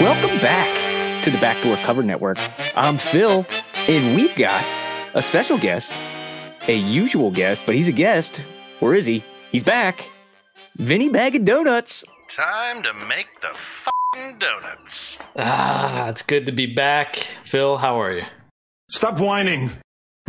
Welcome back to the Backdoor Cover Network. I'm Phil, and we've got a special guest, a usual guest, but he's a guest. Where is he? He's back. Vinny Bag of Donuts. Time to make the fing donuts. Ah, it's good to be back. Phil, how are you? Stop whining.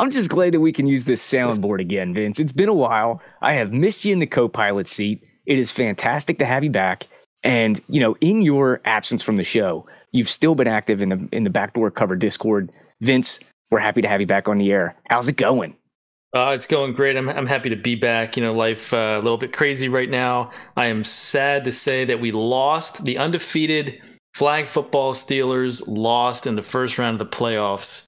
I'm just glad that we can use this soundboard again, Vince. It's been a while. I have missed you in the co pilot seat. It is fantastic to have you back. And, you know, in your absence from the show, you've still been active in the in the backdoor cover Discord. Vince, we're happy to have you back on the air. How's it going? Uh, it's going great. I'm, I'm happy to be back. You know, life uh, a little bit crazy right now. I am sad to say that we lost the undefeated flag football Steelers lost in the first round of the playoffs.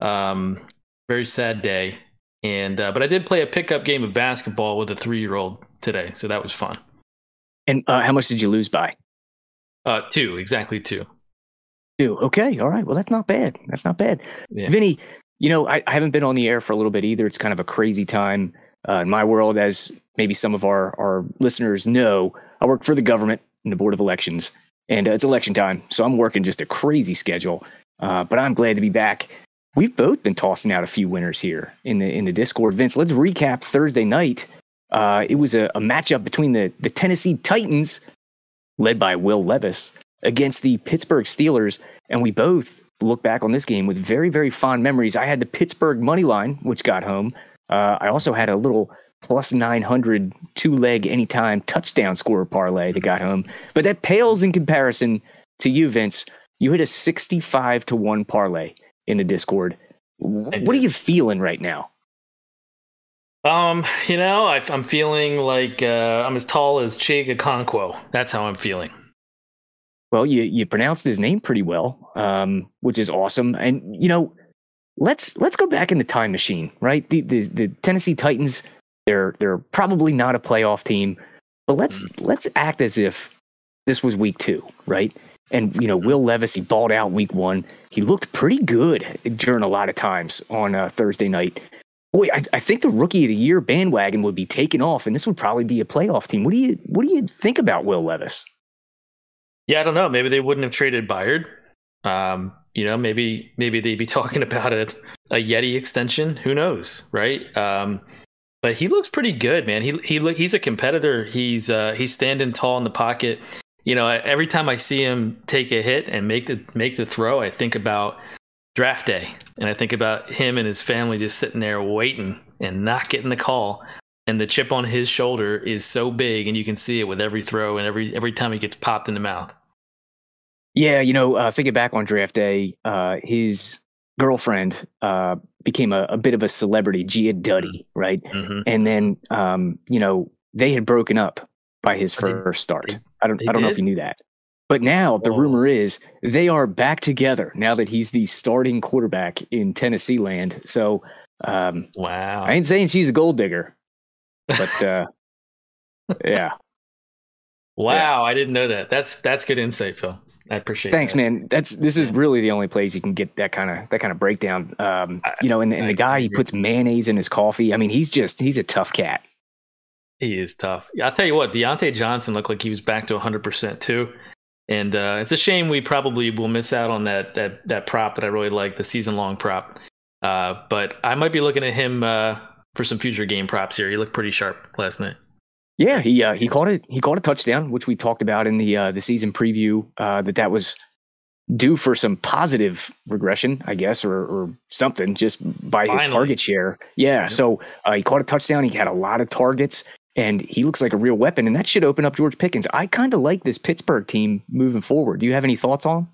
Um, very sad day. And uh, but I did play a pickup game of basketball with a three year old today, so that was fun. And uh, how much did you lose by? Uh, two, exactly two. Two. Okay. All right. Well, that's not bad. That's not bad. Yeah. Vinny, you know, I, I, haven't been on the air for a little bit either. It's kind of a crazy time uh, in my world, as maybe some of our, our listeners know. I work for the government in the Board of Elections, and uh, it's election time. So I'm working just a crazy schedule. Uh, but I'm glad to be back. We've both been tossing out a few winners here in the in the Discord. Vince, let's recap Thursday night uh, it was a, a matchup between the, the Tennessee Titans, led by Will Levis, against the Pittsburgh Steelers. And we both look back on this game with very, very fond memories. I had the Pittsburgh money line, which got home. Uh, I also had a little plus 900 two leg anytime touchdown scorer parlay that got home. But that pales in comparison to you, Vince. You hit a 65 to 1 parlay in the Discord. What are you feeling right now? Um, you know, I, am feeling like uh, I'm as tall as Chig Okonkwo. That's how I'm feeling. Well, you you pronounced his name pretty well, um, which is awesome. And you know, let's let's go back in the time machine, right? The the, the Tennessee Titans, they're they're probably not a playoff team, but let's mm. let's act as if this was week two, right? And you know, Will Levis, he balled out week one. He looked pretty good during a lot of times on uh, Thursday night boy, I, I, think the rookie of the year bandwagon would be taken off, and this would probably be a playoff team. What do you what do you think about Will Levis? Yeah, I don't know. Maybe they wouldn't have traded Byard. Um, you know, maybe maybe they'd be talking about a a Yeti extension. Who knows, right? Um, but he looks pretty good, man. He he look he's a competitor. He's uh, he's standing tall in the pocket. You know, every time I see him take a hit and make the make the throw, I think about draft day. And I think about him and his family just sitting there waiting and not getting the call. And the chip on his shoulder is so big, and you can see it with every throw and every every time he gets popped in the mouth. Yeah, you know, uh, thinking back on draft day, uh, his girlfriend uh, became a, a, bit of a celebrity, Gia Duddy, right? Mm-hmm. And then, um, you know, they had broken up by his first start. I don't, I don't know if you knew that. But now the Whoa. rumor is they are back together now that he's the starting quarterback in Tennessee land. So, um, wow. I ain't saying she's a gold digger, but uh, yeah. Wow, yeah. I didn't know that. That's that's good insight, Phil. I appreciate. It. Thanks, that. man. That's this is really the only place you can get that kind of that kind of breakdown. Um, you know, and, and the guy he puts mayonnaise in his coffee. I mean, he's just he's a tough cat. He is tough. I'll tell you what, Diontae Johnson looked like he was back to 100% too and uh, it's a shame we probably will miss out on that that that prop that I really like, the season long prop. Uh, but I might be looking at him uh, for some future game props here. He looked pretty sharp last night. Yeah, he uh, he caught it. He caught a touchdown, which we talked about in the uh, the season preview. Uh, that that was due for some positive regression, I guess, or, or something, just by Finally. his target share. Yeah, so he caught a touchdown. He had a lot of targets and he looks like a real weapon. And that should open up George Pickens. I kind of like this Pittsburgh team moving forward. Do you have any thoughts on?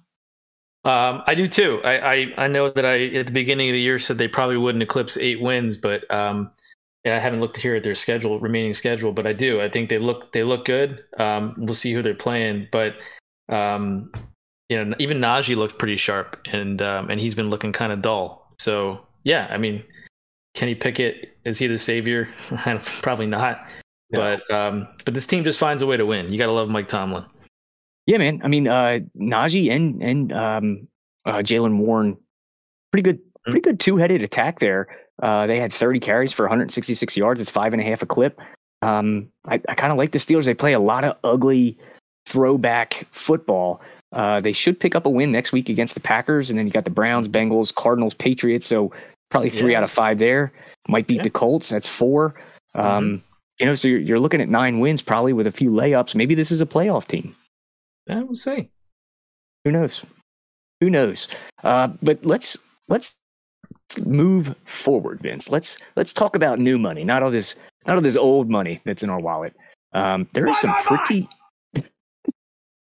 Um, I do too. I, I, I know that I at the beginning of the year said they probably wouldn't eclipse eight wins, but um, I haven't looked here at their schedule, remaining schedule, but I do. I think they look they look good. Um, we'll see who they're playing, but um, you know, even Najee looked pretty sharp, and um, and he's been looking kind of dull. So yeah, I mean, Kenny Pickett is he the savior? probably not. Yeah. But um, but this team just finds a way to win. You got to love Mike Tomlin. Yeah, man. I mean, uh, Najee and and um, uh, Jaylen Warren, pretty good, mm-hmm. pretty good two headed attack there. Uh, they had 30 carries for 166 yards. It's five and a half a clip. Um, I, I kind of like the Steelers. They play a lot of ugly throwback football. Uh, they should pick up a win next week against the Packers, and then you got the Browns, Bengals, Cardinals, Patriots. So probably three Yeah. out of five there. Might beat Yeah. the Colts. That's 4 Um, You know, so you're, you're looking at nine wins, probably with a few layups. Maybe this is a playoff team. I we'll see. Who knows? Who knows? Uh, but let's let's let's move forward, Vince. Let's let's talk about new money, not all this not all this old money that's in our wallet. Um, there are some pretty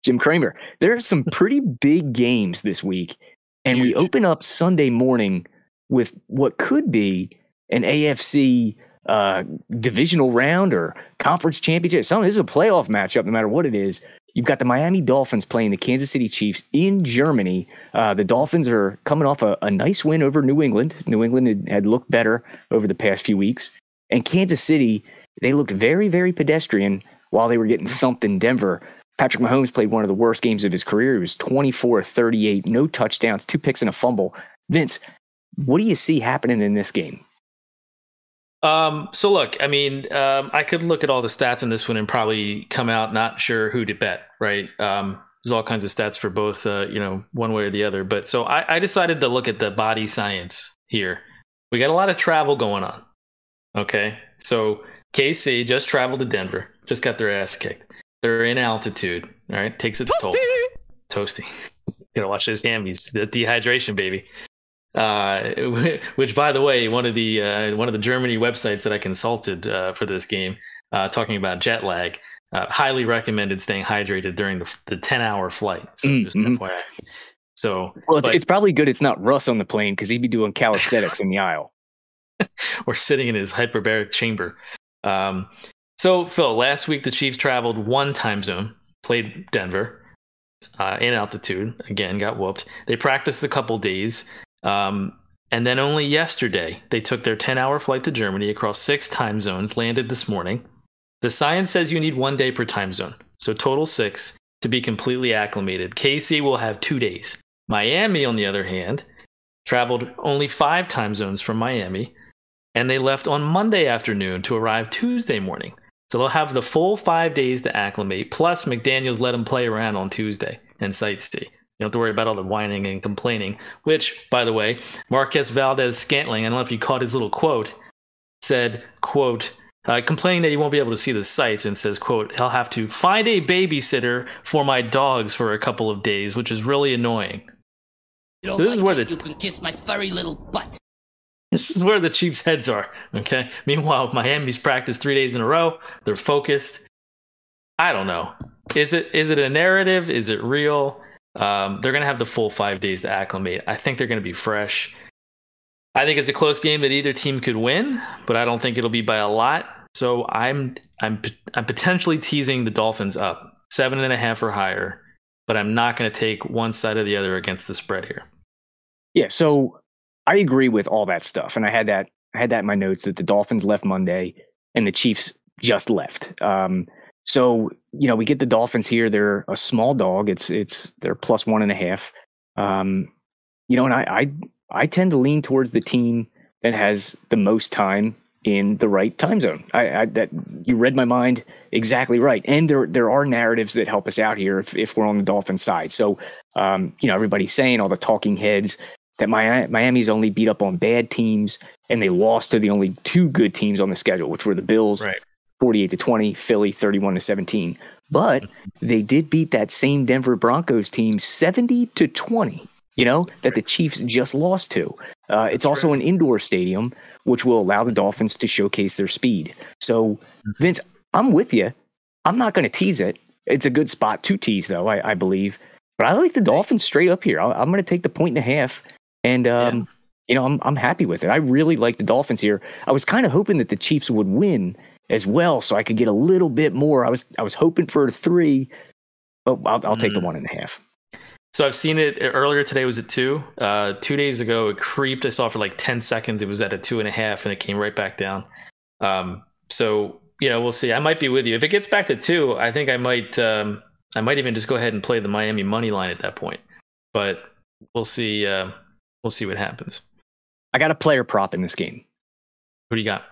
Jim Cramer. There are some pretty big games this week, and we open up Sunday morning with what could be an AFC uh, divisional round or conference championship. Some this is a playoff matchup, no matter what it is. You've got the Miami Dolphins playing the Kansas City Chiefs in Germany. Uh, the Dolphins are coming off a, a nice win over New England. New England had, had looked better over the past few weeks. And Kansas City, they looked very, very pedestrian while they were getting thumped in Denver. Patrick Mahomes played one of the worst games of his career. He was 24 38, no touchdowns, two picks and a fumble. Vince, what do you see happening in this game? Um, so look, I mean, um, I could look at all the stats in this one and probably come out not sure who to bet, right? Um, there's all kinds of stats for both, uh, you know, one way or the other. But so I, I decided to look at the body science here. We got a lot of travel going on. Okay. So KC just traveled to Denver, just got their ass kicked. They're in altitude. All right. Takes its toll. Toasty. Gotta watch those hammies. The dehydration, baby. Uh, which, by the way, one of the uh, one of the Germany websites that I consulted uh, for this game, uh, talking about jet lag, uh, highly recommended staying hydrated during the, the ten hour flight. So Mm, just mhm. FYI. So Well, it's, but- it's probably good it's not Russ on the plane because he'd be doing calisthenics in the aisle. or sitting in his hyperbaric chamber. Um, so, Phil, last week the Chiefs traveled one time zone, played Denver uh, in altitude. Again, got whooped. They practiced a couple days. Um, and then only yesterday, they took their 10 hour flight to Germany across six time zones, landed this morning. The science says you need one day per time zone. So, total six to be completely acclimated. KC will have two days. Miami, on the other hand, traveled only five time zones from Miami and they left on Monday afternoon to arrive Tuesday morning. So they'll have the full five days to acclimate. Plus, McDaniels let them play around on Tuesday and sightsee. You don't have to worry about all the whining and complaining. Which, by the way, Marquez Valdes-Scantling, I don't know if you caught his little quote, said, "quote." Uh, complaining that he won't be able to see the sights and says, quote, he'll have to find a babysitter for my dogs for a couple of days, which is really annoying. You don't This is like where it, the- you can kiss my furry little butt. This is where the Chiefs' heads are. Okay. Meanwhile, Miami's practiced three days in a row. They're focused. I don't know. Is it is it a narrative? Is it real? Um, they're gonna have the full five days to acclimate. I think they're gonna be fresh. I think it's a close game that either team could win, but I don't think it'll be by a lot. So I'm I'm I'm potentially teasing the Dolphins up seven and a half or higher, but I'm not going to take one side or the other against the spread here. Yeah, so I agree with all that stuff, and I had that I had that in my notes that the Dolphins left Monday and the Chiefs just left. Um, so you know we get the Dolphins here; they're a small dog. It's it's they're plus one and a half. Um, you know, and I, I I tend to lean towards the team that has the most time in the right time zone. I, I that you read my mind exactly right, and there there are narratives that help us out here if, if we're on the Dolphin side. So um, you know everybody's saying all the talking heads that Mi- Miami's only beat up on bad teams and they lost to the only two good teams on the schedule, which were the Bills, Right. 48 to 20, Philly 31 to 17. But they did beat that same Denver Broncos team 70 to 20, you know, that the Chiefs just lost to. Uh, it's also an indoor stadium, which will allow the Dolphins to showcase their speed. So, Vince, I'm with you. I'm not going to tease it. It's a good spot to tease, though, I, I believe. But I like the Dolphins straight up here. I, I'm going to take the point and a half. And, um, you know, I'm, I'm happy with it. I really like the Dolphins here. I was kind of hoping that the Chiefs would win as well, so I could get a little bit more. I was I was hoping for a three, but I'll, I'll take the Mm. one and a half. So I've seen it earlier today. Was at two? Uh, two days ago, it creeped. I saw for like ten seconds. It was at a two and a half, and it came right back down. Um, so you know, we'll see. I might be with you if it gets back to two. I think I might. Um, I might even just go ahead and play the Miami money line at that point. But we'll see. Uh, we'll see what happens. I got a player prop in this game. Who do you got?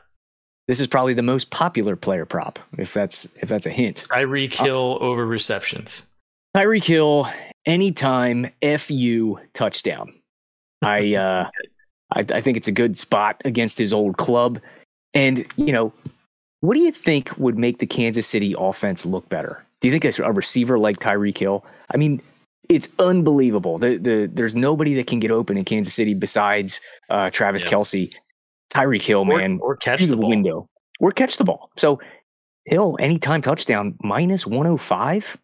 This is probably the most popular player prop, if that's if that's a hint. Tyreek Hill over receptions. Tyreek Hill, anytime FU touchdown. I uh I, I think it's a good spot against his old club. And, you know, what do you think would make the Kansas City offense look better? Do you think a, a receiver like Tyreek Hill? I mean, it's unbelievable. The, the, there's nobody that can get open in Kansas City besides uh, Travis Yeah. Kelce. Tyreek Hill, man, or catch the ball. window or catch the ball. So Hill, anytime touchdown, minus 105.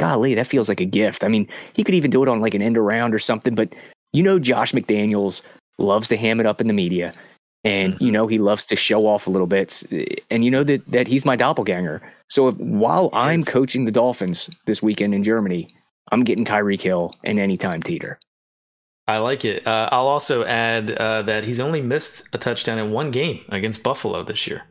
Golly, that feels like a gift. I mean, he could even do it on like an end around or something, but you know, Josh McDaniels loves to ham it up in the media. And you mm-hmm. know he loves to show off a little bit, and you know that that he's my doppelganger. So if, while I'm coaching the Dolphins this weekend in Germany, I'm getting Tyreek Hill and anytime teeter. I like it. Uh, I'll also add uh, that he's only missed a touchdown in one game against Buffalo this year.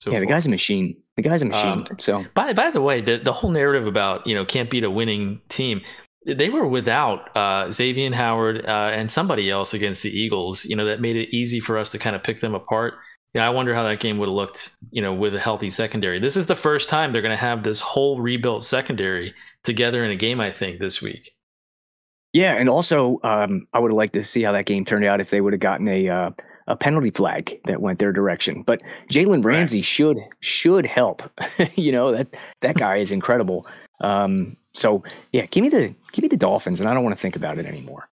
So yeah, the far. guy's a machine. The guy's a machine. Um, so By by the way, the the whole narrative about you know can't beat a winning team, they were without uh, Xavier Howard uh, and somebody else against the Eagles. You know that made it easy for us to kind of pick them apart. Yeah, I wonder how that game would have looked. You know, with a healthy secondary. This is the first time they're going to have this whole rebuilt secondary together in a game. I think this week. Yeah, and also um, I would have liked to see how that game turned out if they would have gotten a uh, a penalty flag that went their direction. But Jalen Right. Ramsey should should help. you know that that guy is incredible. Um, so yeah, give me the give me the Dolphins, and I don't want to think about it anymore.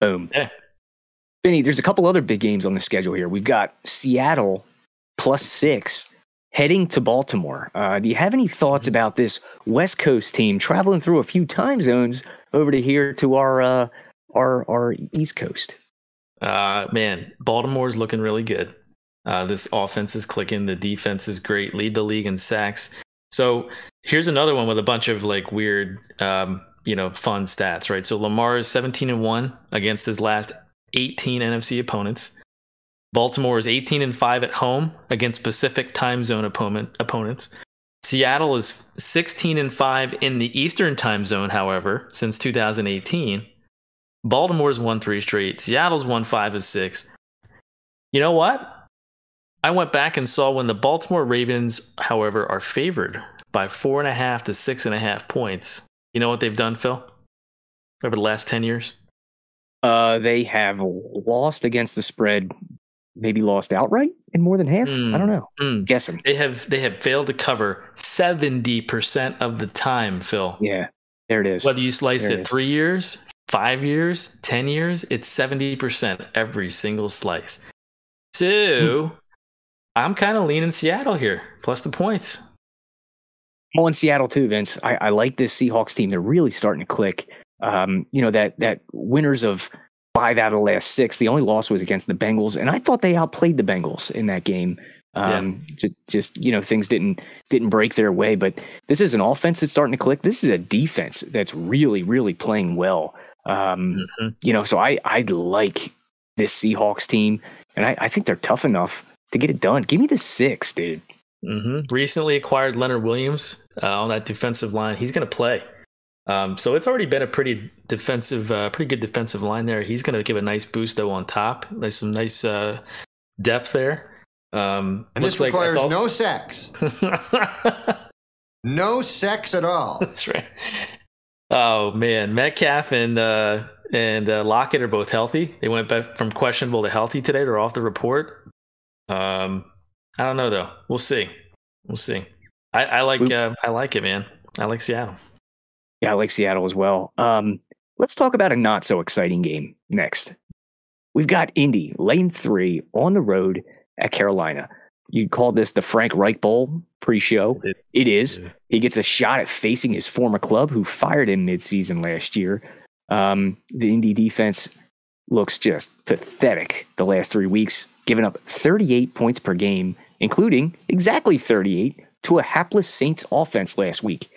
Boom. Yeah. Benny, there's a couple other big games on the schedule here. We've got Seattle plus six heading to Baltimore. Uh, do you have any thoughts about this West Coast team traveling through a few time zones over to here to our uh, our our East Coast? Uh, man, Baltimore's looking really good. Uh, this offense is clicking. The defense is great. Lead the league in sacks. So here's another one with a bunch of like weird, um, you know, fun stats, right? So Lamar is 17 and one against his last 18 NFC opponents. Baltimore is 18 and five at home against Pacific time zone opponent opponents. Seattle is 16 and five in the Eastern time zone, however, since 2018. Baltimore's won three straight. Seattle's won five of six. You know what? I went back and saw when the Baltimore Ravens, however, are favored by four and a half to six and a half points. You know what they've done, Phil? Over the last 10 years? Uh, they have lost against the spread, maybe lost outright in more than half. Hmm. I don't know. Mm. Guessing. They have they have failed to cover 70% of the time, Phil. Yeah, there it is. Whether you slice There it three years, five years, 10 years, it's 70% every single slice. So I'm kind of leaning Seattle here, plus the points. I'm on Seattle too, Vince. I, I like this Seahawks team. They're really starting to click. Um, you know that that winners of five out of the last six. The only loss was against the Bengals, and I thought they outplayed the Bengals in that game. Um, just just you know things didn't didn't break their way, but this is an offense that's starting to click. This is a defense that's really really playing well. Um, Mhm. you know, so I I like this Seahawks team, and I, I think they're tough enough to get it done. Give me the six, dude. hmm Recently acquired Leonard Williams uh, on that defensive line. He's going to play. Um, so it's already been a pretty defensive, uh, pretty good defensive line there. He's going to give a nice boost though on top. There's some nice uh, depth there. Um, And this looks like requires saw- no sex. No sex at all. That's right. Oh man, Metcalf and uh, and uh, Lockett are both healthy. They went back from questionable to healthy today. They're off the report. Um, I don't know though. We'll see. We'll see. I, I like uh, I like it, man. I like Seattle. Yeah, I like Seattle as well. Um, let's talk about a not so exciting game next. We've got Indy, lane three, on the road at Carolina. You called this the Frank Reich Bowl pre-show. It- It is. He gets a shot at facing his former club, who fired him midseason last year. Um, the Indy defense looks just pathetic the last three weeks, giving up 38 points per game, including exactly 38 to a hapless Saints offense last week.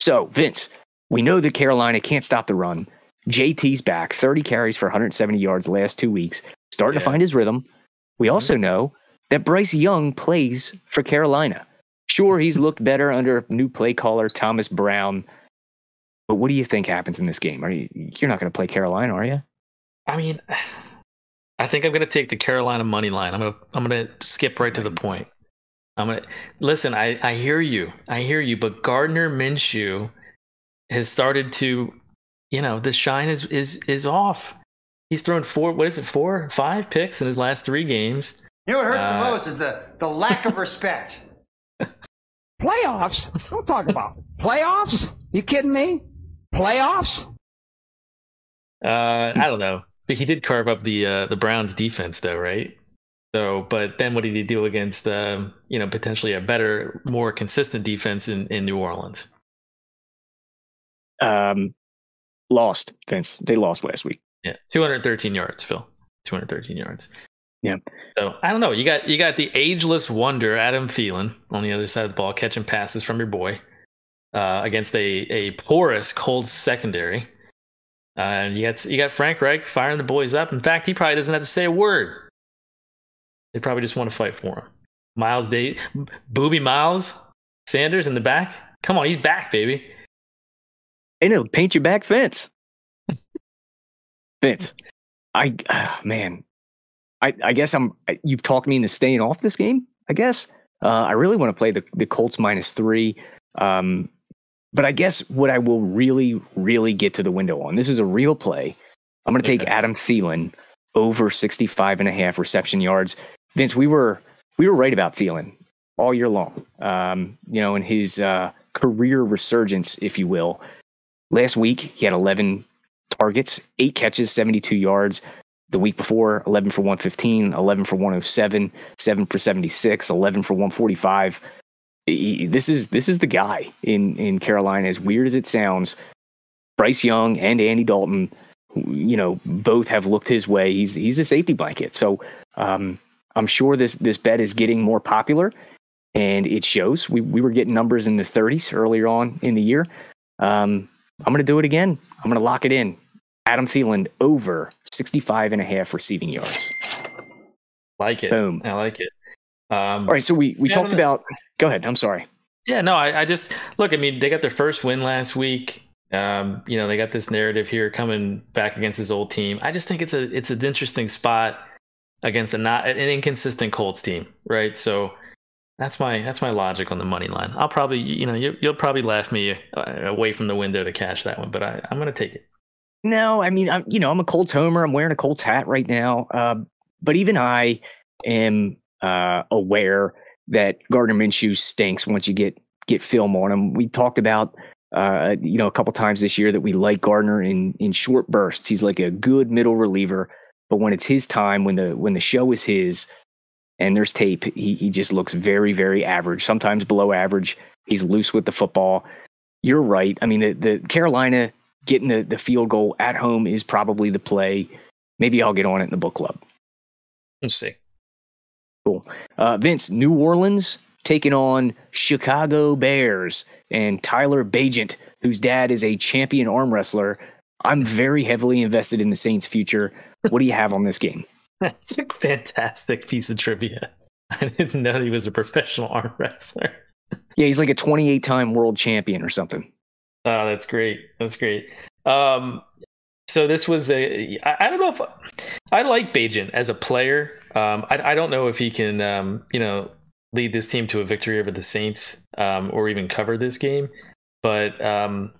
So, Vince, we know that Carolina can't stop the run. JT's back, 30 carries for 170 yards last two weeks, starting to find his rhythm. We mm-hmm. also know that Bryce Young plays for Carolina. Sure, he's looked better under new play caller Thomas Brown. But what do you think happens in this game? Are you you're not going to play Carolina, are you? I mean, I think I'm going to take the Carolina money line. I'm going to I'm going to skip right to the point. I'm going to listen. I I hear you. I hear you. But Gardner Minshew has started to, you know, the shine is is is off. He's thrown four. What is it? Four, five picks in his last three games. You know what hurts Uh, the most is the, the lack of respect. Playoffs? Don't talk about it. playoffs. You kidding me? Playoffs? Uh, I don't know. But he did carve up the uh, the Browns defense, though, right? So, but then what did he do against, um, you know, potentially a better, more consistent defense in, in New Orleans? Um, lost, Vince. They lost last week. Yeah, 213 yards, Phil. 213 yards. Yeah. So I don't know. You got you got the ageless wonder Adam Thielen on the other side of the ball, catching passes from your boy uh, against a a porous cold secondary. Uh, and you got you got Frank Reich firing the boys up. In fact, he probably doesn't have to say a word. They probably just want to fight for him. Miles Day, Booby Miles Sanders in the back. Come on, he's back, baby. Hey, no, paint your back fence. Vince, I ah, man, I I guess I'm. I- You've talked me into staying off this game. I guess uh, I really want to play the the Colts minus three. Um, but I guess what I will really, really get to the window on this is a real play. I'm going to take Okay. Adam Thielen over 65 and a half reception yards. Vince, we were we were right about Thielen all year long. Um, you know, in his uh, career resurgence, if you will. Last week, he had 11 targets, eight catches, 72 yards. The week before, 11 for 115, 11 for 107, 7 for 76, 11 for 145. He- this is this is the guy in in Carolina. As weird as it sounds, Bryce Young and Andy Dalton, you know, both have looked his way. He's he's a safety blanket. So um, I'm sure this this bet is getting more popular, and it shows. We we were getting numbers in the 30s earlier on in the year. Um, I'm going to do it again. I'm going to lock it in. Adam Thielen over 65 and a half receiving yards. Like it. Boom. I like it. Um, All right. So we, we Yeah, talked about, go ahead. I'm sorry. Yeah, no, I, I just look. I mean, they got their first win last week. Um, you know, they got this narrative here coming back against his old team. I just think it's a it's an interesting spot against a not an inconsistent Colts team, right? So that's my that's my logic on the money line. I'll probably you know you, you'll probably laugh me uh, away from the window to cash that one, but I, I'm gonna take it. No, I mean, I'm, you know, I'm a Colts homer. I'm wearing a Colts hat right now. Uh, but even I am uh, aware that Gardner Minshew stinks once you get get film on him. We talked about, uh, you know, a couple times this year that we like Gardner in in short bursts. He's like a good middle reliever, but when it's his time, when the when the show is his, and there's tape, he he just looks very very average. Sometimes below average. He's loose with the football. You're right. I mean, the, the Carolina getting the, the field goal at home is probably the play. Maybe I'll get on it in the book club. Let's see. Uh, Vince, New Orleans taking on Chicago Bears and Tyler Bagent, whose dad is a champion arm wrestler. I'm very heavily invested in the Saints' future. What do you have on this game? That's a fantastic piece of trivia. I didn't know he was a professional arm wrestler. Yeah, he's like a 28 time world champion or something. Oh, that's great. That's great. Um, so this was a. I, I don't know if I like Bagent as a player. Um, I, I don't know if he can, um, you know, lead this team to a victory over the Saints um, or even cover this game. But um,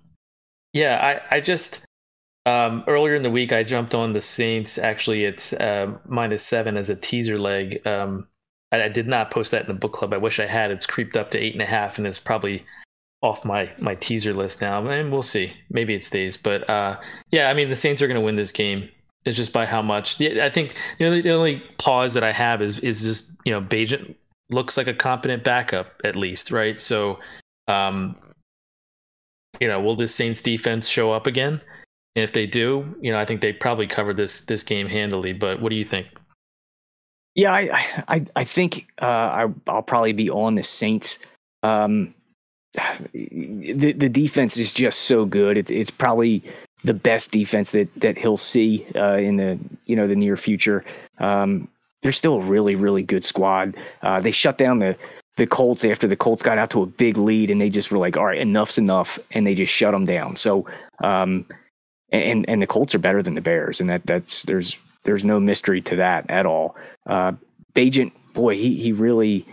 yeah, I, I just um, earlier in the week I jumped on the Saints. Actually, it's uh, minus seven as a teaser leg. Um, I, I did not post that in the book club. I wish I had. It's creeped up to eight and a half, and it's probably off my my teaser list now. And we'll see. Maybe it stays. But uh, yeah, I mean the Saints are going to win this game. It's just by how much. I think the only, the only pause that I have is is just you know Bagent looks like a competent backup at least, right? So, um, you know, will this Saints defense show up again? And if they do, you know, I think they probably cover this this game handily. But what do you think? Yeah, I I I think uh, I I'll probably be on the Saints. Um, the the defense is just so good. It, it's probably the best defense that that he'll see uh, in the you know the near future. Um, they're still a really really good squad. Uh, they shut down the the Colts after the Colts got out to a big lead, and they just were like, "All right, enough's enough," and they just shut them down. So, um, and and the Colts are better than the Bears, and that that's there's there's no mystery to that at all. Uh, Bagent, boy, he he really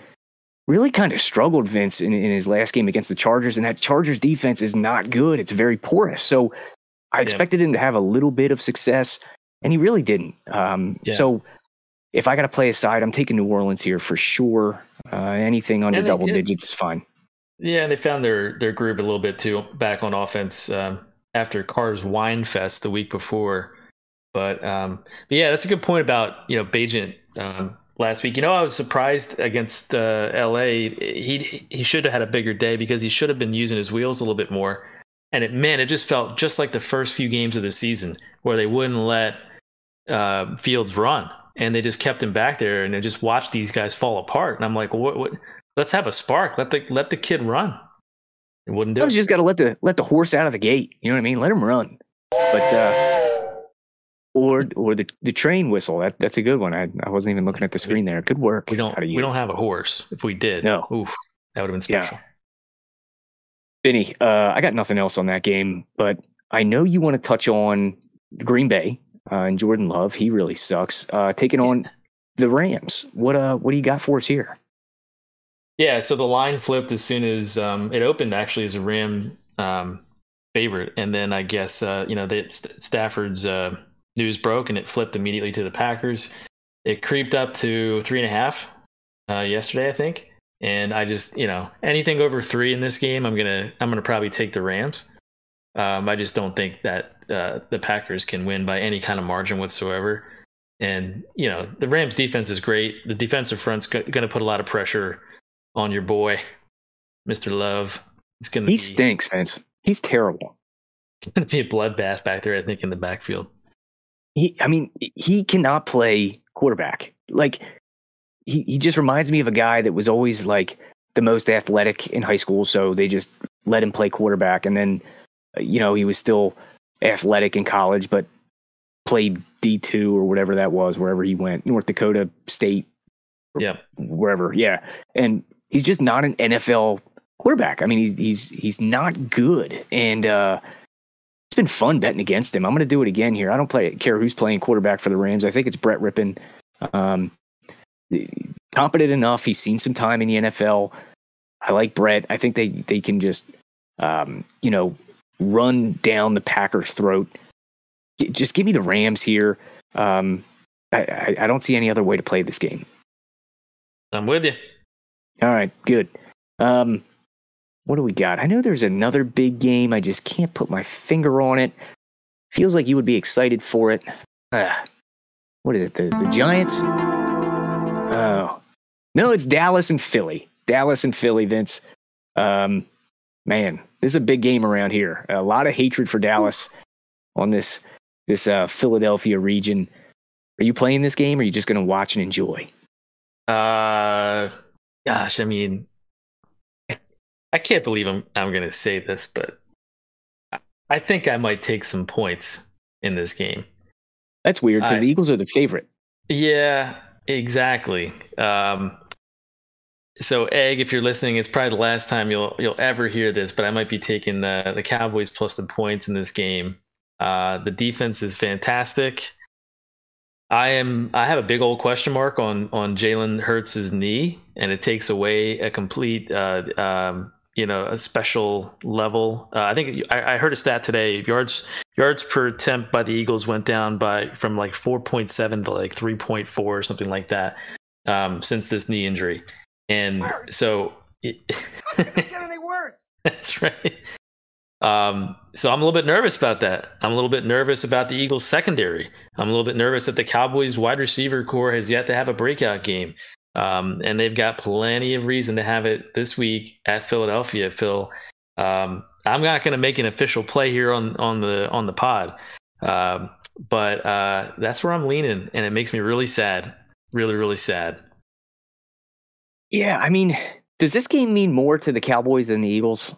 really kind of struggled Vince in, in his last game against the Chargers, and that Chargers defense is not good. It's very porous. So I Yeah. expected him to have a little bit of success, and he really didn't. Um, Yeah. So if I got to play a side, I'm taking New Orleans here for sure. Uh, anything under they- double yeah. digits is fine. Yeah, and they found their their groove a little bit too back on offense um, after Carr's wine fest the week before. But, um, but yeah, that's a good point about you know Bagent um, last week. You know, I was surprised against uh, L.A. He he should have had a bigger day because he should have been using his wheels a little bit more. And it man, it just felt just like the first few games of the season where they wouldn't let uh, Fields run, and they just kept him back there, and they just watched these guys fall apart. And I'm like, what? what let's have a spark. Let the let the kid run. It wouldn't do it. you just got to let the let the horse out of the gate. You know what I mean? Let him run. But uh, or or the the train whistle. That that's a good one. I I wasn't even looking at the screen there. Good work. we don't we don't have a horse. If we did, No. oof, that would have been Yeah. special. Vinny, uh, I got nothing else on that game, but I know you want to touch on Green Bay uh, and Jordan Love. He really sucks. Uh, taking on the Rams. What uh, what do you got for us here? Yeah, so the line flipped as soon as um, it opened. Actually, as a Ram um, favorite, and then I guess uh, you know that St- Stafford's uh, news broke, and it flipped immediately to the Packers. It creeped up to three and a half uh, yesterday, I think. And I just, you know, anything over three in this game, I'm gonna, I'm gonna probably take the Rams. Um, I just don't think that uh, the Packers can win by any kind of margin whatsoever. And you know, the Rams' defense is great. The defensive front's going to put a lot of pressure on your boy, Mr. Love. It's to He be stinks, Vince. He's terrible. going to be a bloodbath back there. I think in the backfield. He, I mean, he cannot play quarterback. Like he, he just reminds me of a guy that was always like the most athletic in high school. So they just let him play quarterback, and then uh, you know he was still athletic in college, but played D two or whatever that was, wherever he went, North Dakota State, Yeah. wherever. Yeah, and he's just not an NFL quarterback. I mean, he's he's he's not good, and uh, it's been fun betting against him. I'm going to do it again here. I don't play care who's playing quarterback for the Rams. I think it's Brett Rypien. Um, competent enough. He's seen some time in the NFL. I like Brett. I think they they can just um, you know run down the Packers' throat. Just give me the Rams here. Um, I, I, I don't see any other way to play this game. I'm with you. All right, good. Um, what do we got? I know there's another big game. I just can't put my finger on it. Feels like you would be excited for it. Ah, what is it? The, the Giants? Oh, no, it's Dallas and Philly. Dallas and Philly, Vince. Um, man, this is a big game around here. A lot of hatred for Dallas on this this uh, Philadelphia region. Are you playing this game, or are you just going to watch and enjoy? Uh, gosh, I mean, I can't believe I'm I'm gonna say this, but I- I think I might take some points in this game. That's weird because the Eagles are the favorite. Yeah, exactly. Um, so, Egg, if you're listening, it's probably the last time you'll you'll ever hear this, but I might be taking the the Cowboys plus the points in this game. Uh, the defense is fantastic. I am. I have a big old question mark on on Jalen Hurts' knee, and it takes away a complete, uh, um, you know, a special level. Uh, I think I, I heard a stat today: yards yards per attempt by the Eagles went down by from like 4.7 to like 3.4 or something like that um, since this knee injury, and so. It, Get any worse? that's right. Um, so I'm a little bit nervous about that. I'm a little bit nervous about the Eagles secondary. I'm a little bit nervous that the Cowboys wide receiver corps has yet to have a breakout game. Um, and they've got plenty of reason to have it this week at Philadelphia, Phil. Um, I'm not going to make an official play here on, on the, on the pod. Um, but, uh, that's where I'm leaning and it makes me really sad. Really, really sad. Yeah, I mean, does this game mean more to the Cowboys than the Eagles?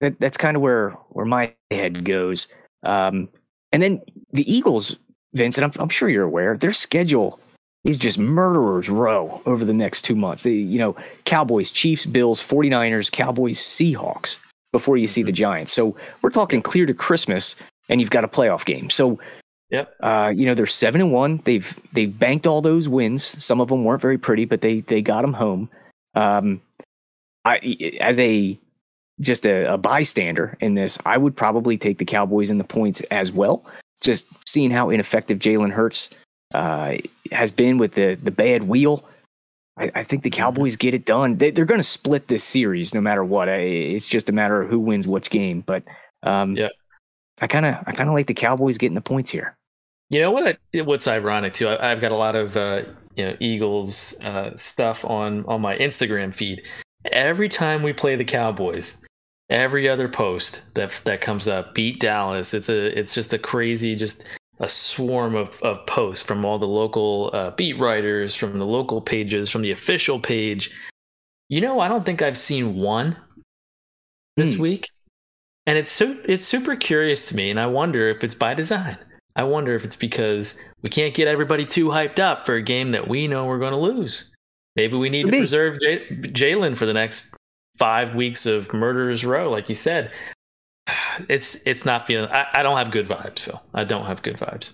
That, that's kind of where where my head goes. Um, and then the Eagles, Vincent, I'm, I'm sure you're aware, their schedule is just murderers row over the next two months. They, you know, Cowboys, Chiefs, Bills, 49ers, Cowboys, Seahawks before you see the Giants. So we're talking clear to Christmas, and you've got a playoff game. So Yep. Uh, you know they're seven and one. They've they've banked all those wins. Some of them weren't very pretty, but they they got them home. Um, I as a just a, a bystander in this, I would probably take the Cowboys in the points as well. Just seeing how ineffective Jalen Hurts uh, has been with the the bad wheel. I, I think the Mm-hmm. Cowboys get it done. They, they're going to split this series no matter what. I, it's just a matter of who wins which game. But um, Yeah. I kind of I kind of like the Cowboys getting the points here. You know what? What's ironic too? I, I've got a lot of uh, you know Eagles uh, stuff on on my Instagram feed. Every time we play the Cowboys, every other post that that comes up, beat Dallas. It's a it's just a crazy just a swarm of, of posts from all the local uh, beat writers, from the local pages, from the official page. You know, I don't think I've seen one this Hmm. week, and it's so it's super curious to me, and I wonder if it's by design. I wonder if it's because we can't get everybody too hyped up for a game that we know we're going to lose. Maybe we need to preserve J- Jalen for the next five weeks of murderers row, like you said. It's it's not feeling. I, I don't have good vibes, Phil. I don't have good vibes.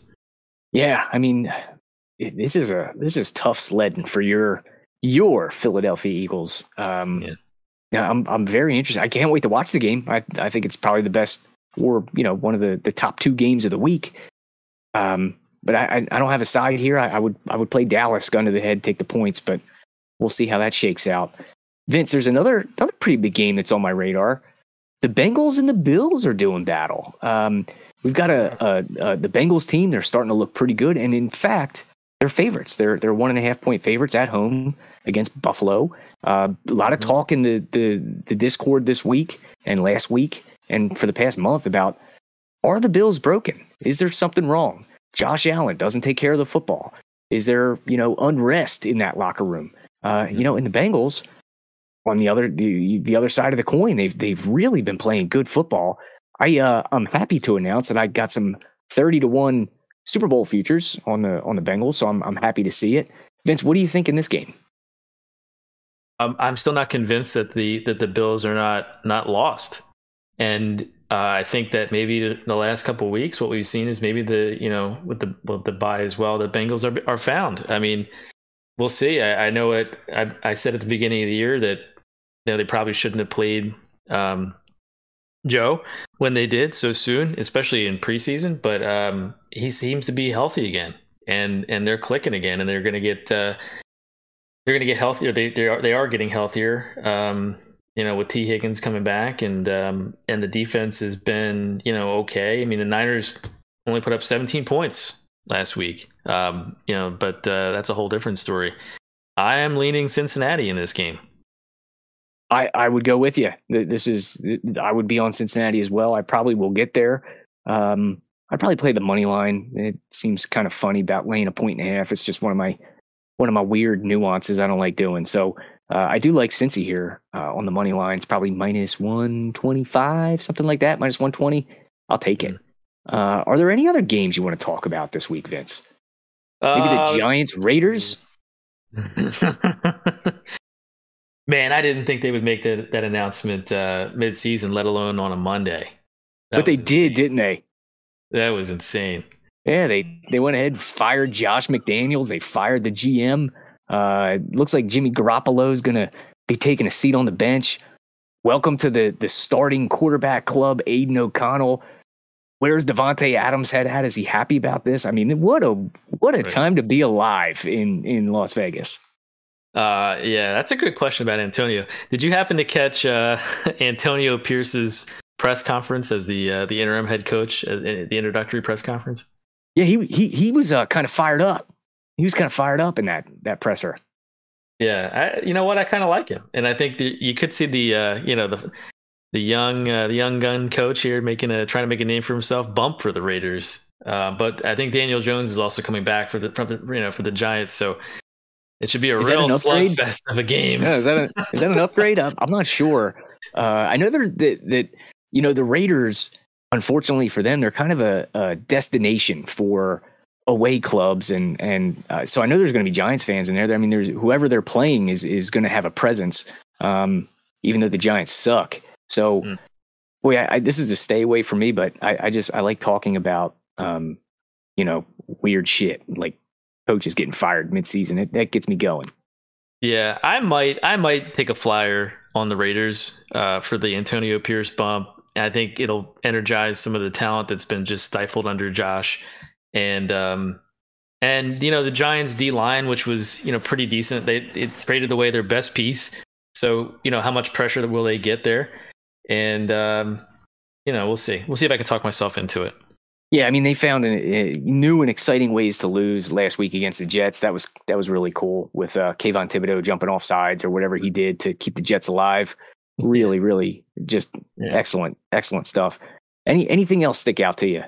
Yeah, I mean, this is a this is tough sledding for your your Philadelphia Eagles. Um, Yeah. yeah, I'm I'm very interested. I can't wait to watch the game. I I think it's probably the best, or you know, one of the the top two games of the week. Um, but I I, I don't have a side here. I, I would I would play Dallas, gun to the head, take the points, but we'll see how that shakes out. Vince, there's another another pretty big game that's on my radar. The Bengals and the Bills are doing battle. Um, we've got a, a, a the Bengals team. They're starting to look pretty good, and in fact, they're favorites. They're they're one and a half point favorites at home against Buffalo. Uh, a lot of talk in the, the the Discord this week and last week and for the past month about are the Bills broken? Is there something wrong? Josh Allen doesn't take care of the football. Is there you know unrest in that locker room? Uh, you know, in the Bengals, on the other the the other side of the coin, they've they've really been playing good football. I uh, I'm happy to announce that I got some thirty to one Super Bowl futures on the on the Bengals, so I'm I'm happy to see it. Vince, what do you think in this game? Um, I'm still not convinced that the that the Bills are not not lost, and uh, I think that maybe the, last couple weeks, what we've seen is maybe the you know with the with the bye as well, the Bengals are are found. I mean, we'll see. I, I know it. I, I said at the beginning of the year that you know, they probably shouldn't have played um, Joe when they did so soon, especially in preseason. But um, he seems to be healthy again, and and they're clicking again, and they're going to get uh, they're going to get healthier. They they are they are getting healthier. Um, you know, with Tee Higgins coming back, and um, and the defense has been you know okay. I mean, the Niners only put up 17 points last week. Um, you know, but uh, that's a whole different story. I am leaning Cincinnati in this game. I, I would go with you. This is I would be on Cincinnati as well. I probably will get there. Um, I'd probably play the money line. It seems kind of funny about laying a point and a half. It's just one of my one of my weird nuances I don't like doing. So uh, I do like Cincy here uh, on the money line. It's probably minus one twenty five, something like that. Minus one twenty. I'll take it. Uh, are there any other games you want to talk about this week, Vince? Maybe the Uh, Giants Raiders. Man, I didn't think they would make that that announcement uh, mid-season, let alone on a Monday. That But they was did, didn't they? That was insane. Yeah, they they went ahead and fired Josh McDaniels. They fired the GM. Uh, it looks like Jimmy Garoppolo is going to be taking a seat on the bench. Welcome to the the starting quarterback club, Aidan O'Connell. Where's Davante Adams head at? Is he happy about this? I mean, what a what a Right. time to be alive in in Las Vegas. Uh, yeah, that's a good question about Antonio. Did you happen to catch uh, Antonio Pierce's press conference as the uh, the interim head coach, uh, the introductory press conference? Yeah, he he he was uh, kind of fired up. He was kind of fired up in that that presser. Yeah, I, you know what? I kind of like him, and I think you could see the uh, you know the the young uh, the young gun coach here making a trying to make a name for himself bump for the Raiders. Uh, but I think Daniel Jones is also coming back for the from the, you know for the Giants, so it should be a Is real slugfest of a game. Yeah, is that a, is that an upgrade? I'm, I'm not sure. Uh, I know that that you know the Raiders. Unfortunately for them, they're kind of a, a destination for away clubs, and and uh, so I know there's going to be Giants fans in there. I mean, there's whoever they're playing is is going to have a presence, um, even though the Giants suck. So, Mm. boy, I, I, this is a stay away for me. But I, I just I like talking about um, you know, weird shit like coaches getting fired midseason. It, that gets me going. Yeah, I might I might take a flyer on the Raiders uh, for the Antonio Pierce bump. I think it'll energize some of the talent that's been just stifled under Josh, and um, and you know the Giants D line, which was you know pretty decent. They it traded away their best piece, so you know how much pressure will they get there, and um, you know we'll see. We'll see if I can talk myself into it. Yeah, I mean they found an, uh, new and exciting ways to lose last week against the Jets. That was that was really cool with uh, Kayvon Thibodeaux jumping off sides or whatever he did to keep the Jets alive. Really, really, just yeah. excellent, excellent stuff. Any anything else stick out to you?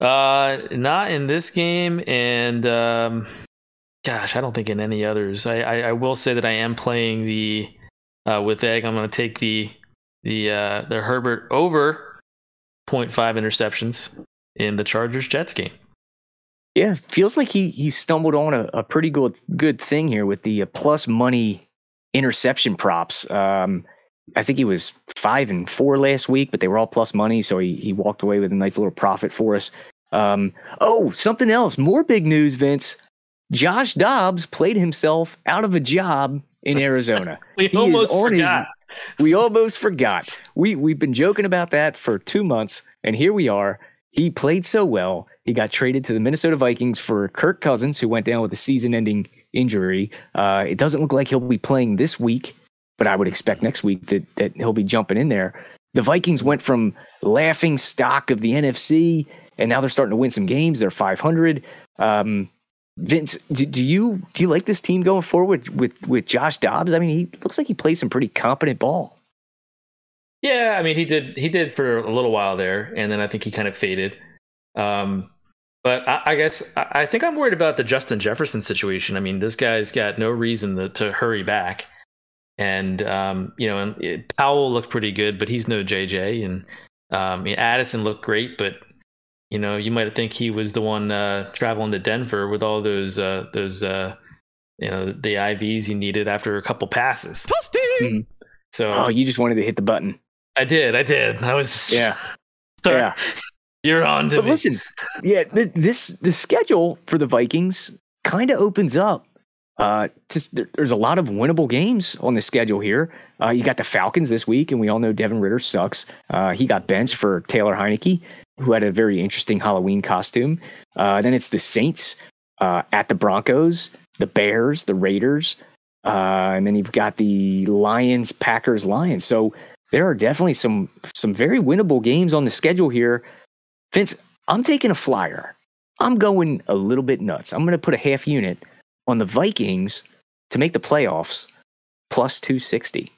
Uh, not in this game, and um, gosh, I don't think in any others. I I, I will say that I am playing the uh, with egg. I'm going to take the the uh, the Herbert over 0.5 interceptions in the Chargers Jets game. Yeah, feels like he he stumbled on a, a pretty good good thing here with the uh, plus money interception props. Um, I think he was five and four last week, but they were all plus money, so he he walked away with a nice little profit for us. Um, oh, something else, more big news, Vince. Josh Dobbs played himself out of a job in Arizona. we he almost forgot. We almost forgot. We we've been joking about that for two months, and here we are. He played so well. He got traded to the Minnesota Vikings for Kirk Cousins, who went down with a season-ending injury. Uh, it doesn't look like he'll be playing this week, but I would expect next week that that he'll be jumping in there. The Vikings went from laughing stock of the NFC, and now they're starting to win some games. They're 500. Um, Vince, do, do, you do you like this team going forward with with Josh Dobbs? I mean, he looks like he plays some pretty competent ball. Yeah, I mean, he did he did for a little while there, and then I think he kind of faded. Um, but I, I guess I, I, think I'm worried about the Justin Jefferson situation. I mean, this guy's got no reason to, to hurry back, and um, you know, and it, Powell looked pretty good, but he's no JJ, and um, I mean, Addison looked great, but you know, you might think he was the one uh, traveling to Denver with all those uh, those uh, you know the IVs he needed after a couple passes. Mm-hmm. So, oh, you just wanted to hit the button. I did. I did. I was. Yeah. Sorry. Yeah. You're on to but me. listen, yeah, th- this the schedule for the Vikings kind of opens up. Uh, just there, there's a lot of winnable games on the schedule here. Uh, you got the Falcons this week, and we all know Desmond Ridder sucks. Uh, he got benched for Taylor Heinicke who had a very interesting Halloween costume. Uh, then it's the Saints uh, at the Broncos, the Bears, the Raiders, uh, and then you've got the Lions, Packers, Lions. So there are definitely some some very winnable games on the schedule here. Vince, I'm taking a flyer. I'm going a little bit nuts. I'm going to put a half unit on the Vikings to make the playoffs plus 260.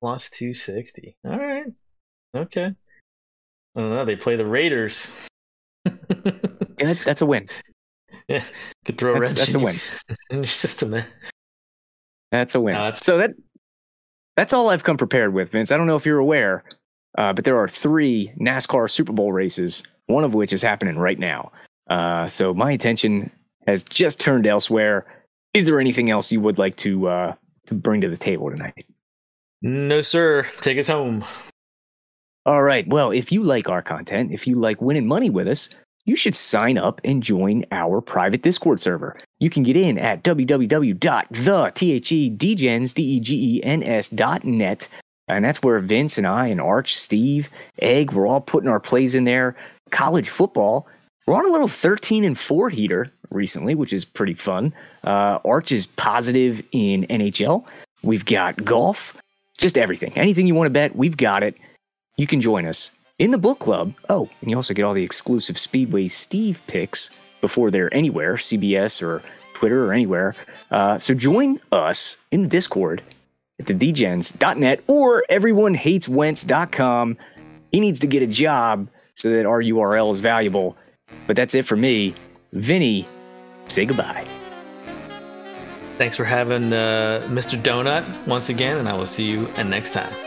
Plus 260. All right. Okay. I don't know. They play the Raiders. yeah, that's a win. Yeah, could throw a that's, that's a win in your system there. That's a win. No, so that that's all I've come prepared with, Vince. I don't know if you're aware, uh, but there are three NASCAR Super Bowl races, one of which is happening right now. Uh, so my attention has just turned elsewhere. Is there anything else you would like to uh, to bring to the table tonight? No, sir. Take us home. All right. Well, if you like our content, if you like winning money with us, you should sign up and join our private Discord server. You can get in at www.thethedegens.net. And that's where Vince and I and Arch, Steve, Egg, we're all putting our plays in there. College football, we're on a little 13 and 4 heater recently, which is pretty fun. Uh, Arch is positive in NHL. We've got golf, just everything. Anything you want to bet, we've got it you can join us in the book club. Oh, and you also get all the exclusive Speedway Steve picks before they're anywhere, CBS or Twitter or anywhere. Uh, so join us in the Discord at the dgens.net or everyonehateswentz.com. He needs to get a job so that our URL is valuable. But that's it for me. Vinnie, say goodbye. Thanks for having uh, Mr. Donut once again, and I will see you next time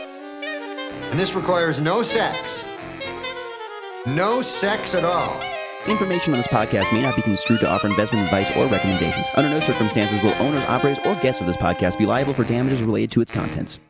and this requires no sex. No sex at all. Information on this podcast may not be construed to offer investment advice or recommendations. Under no circumstances will owners, operators, or guests of this podcast be liable for damages related to its contents.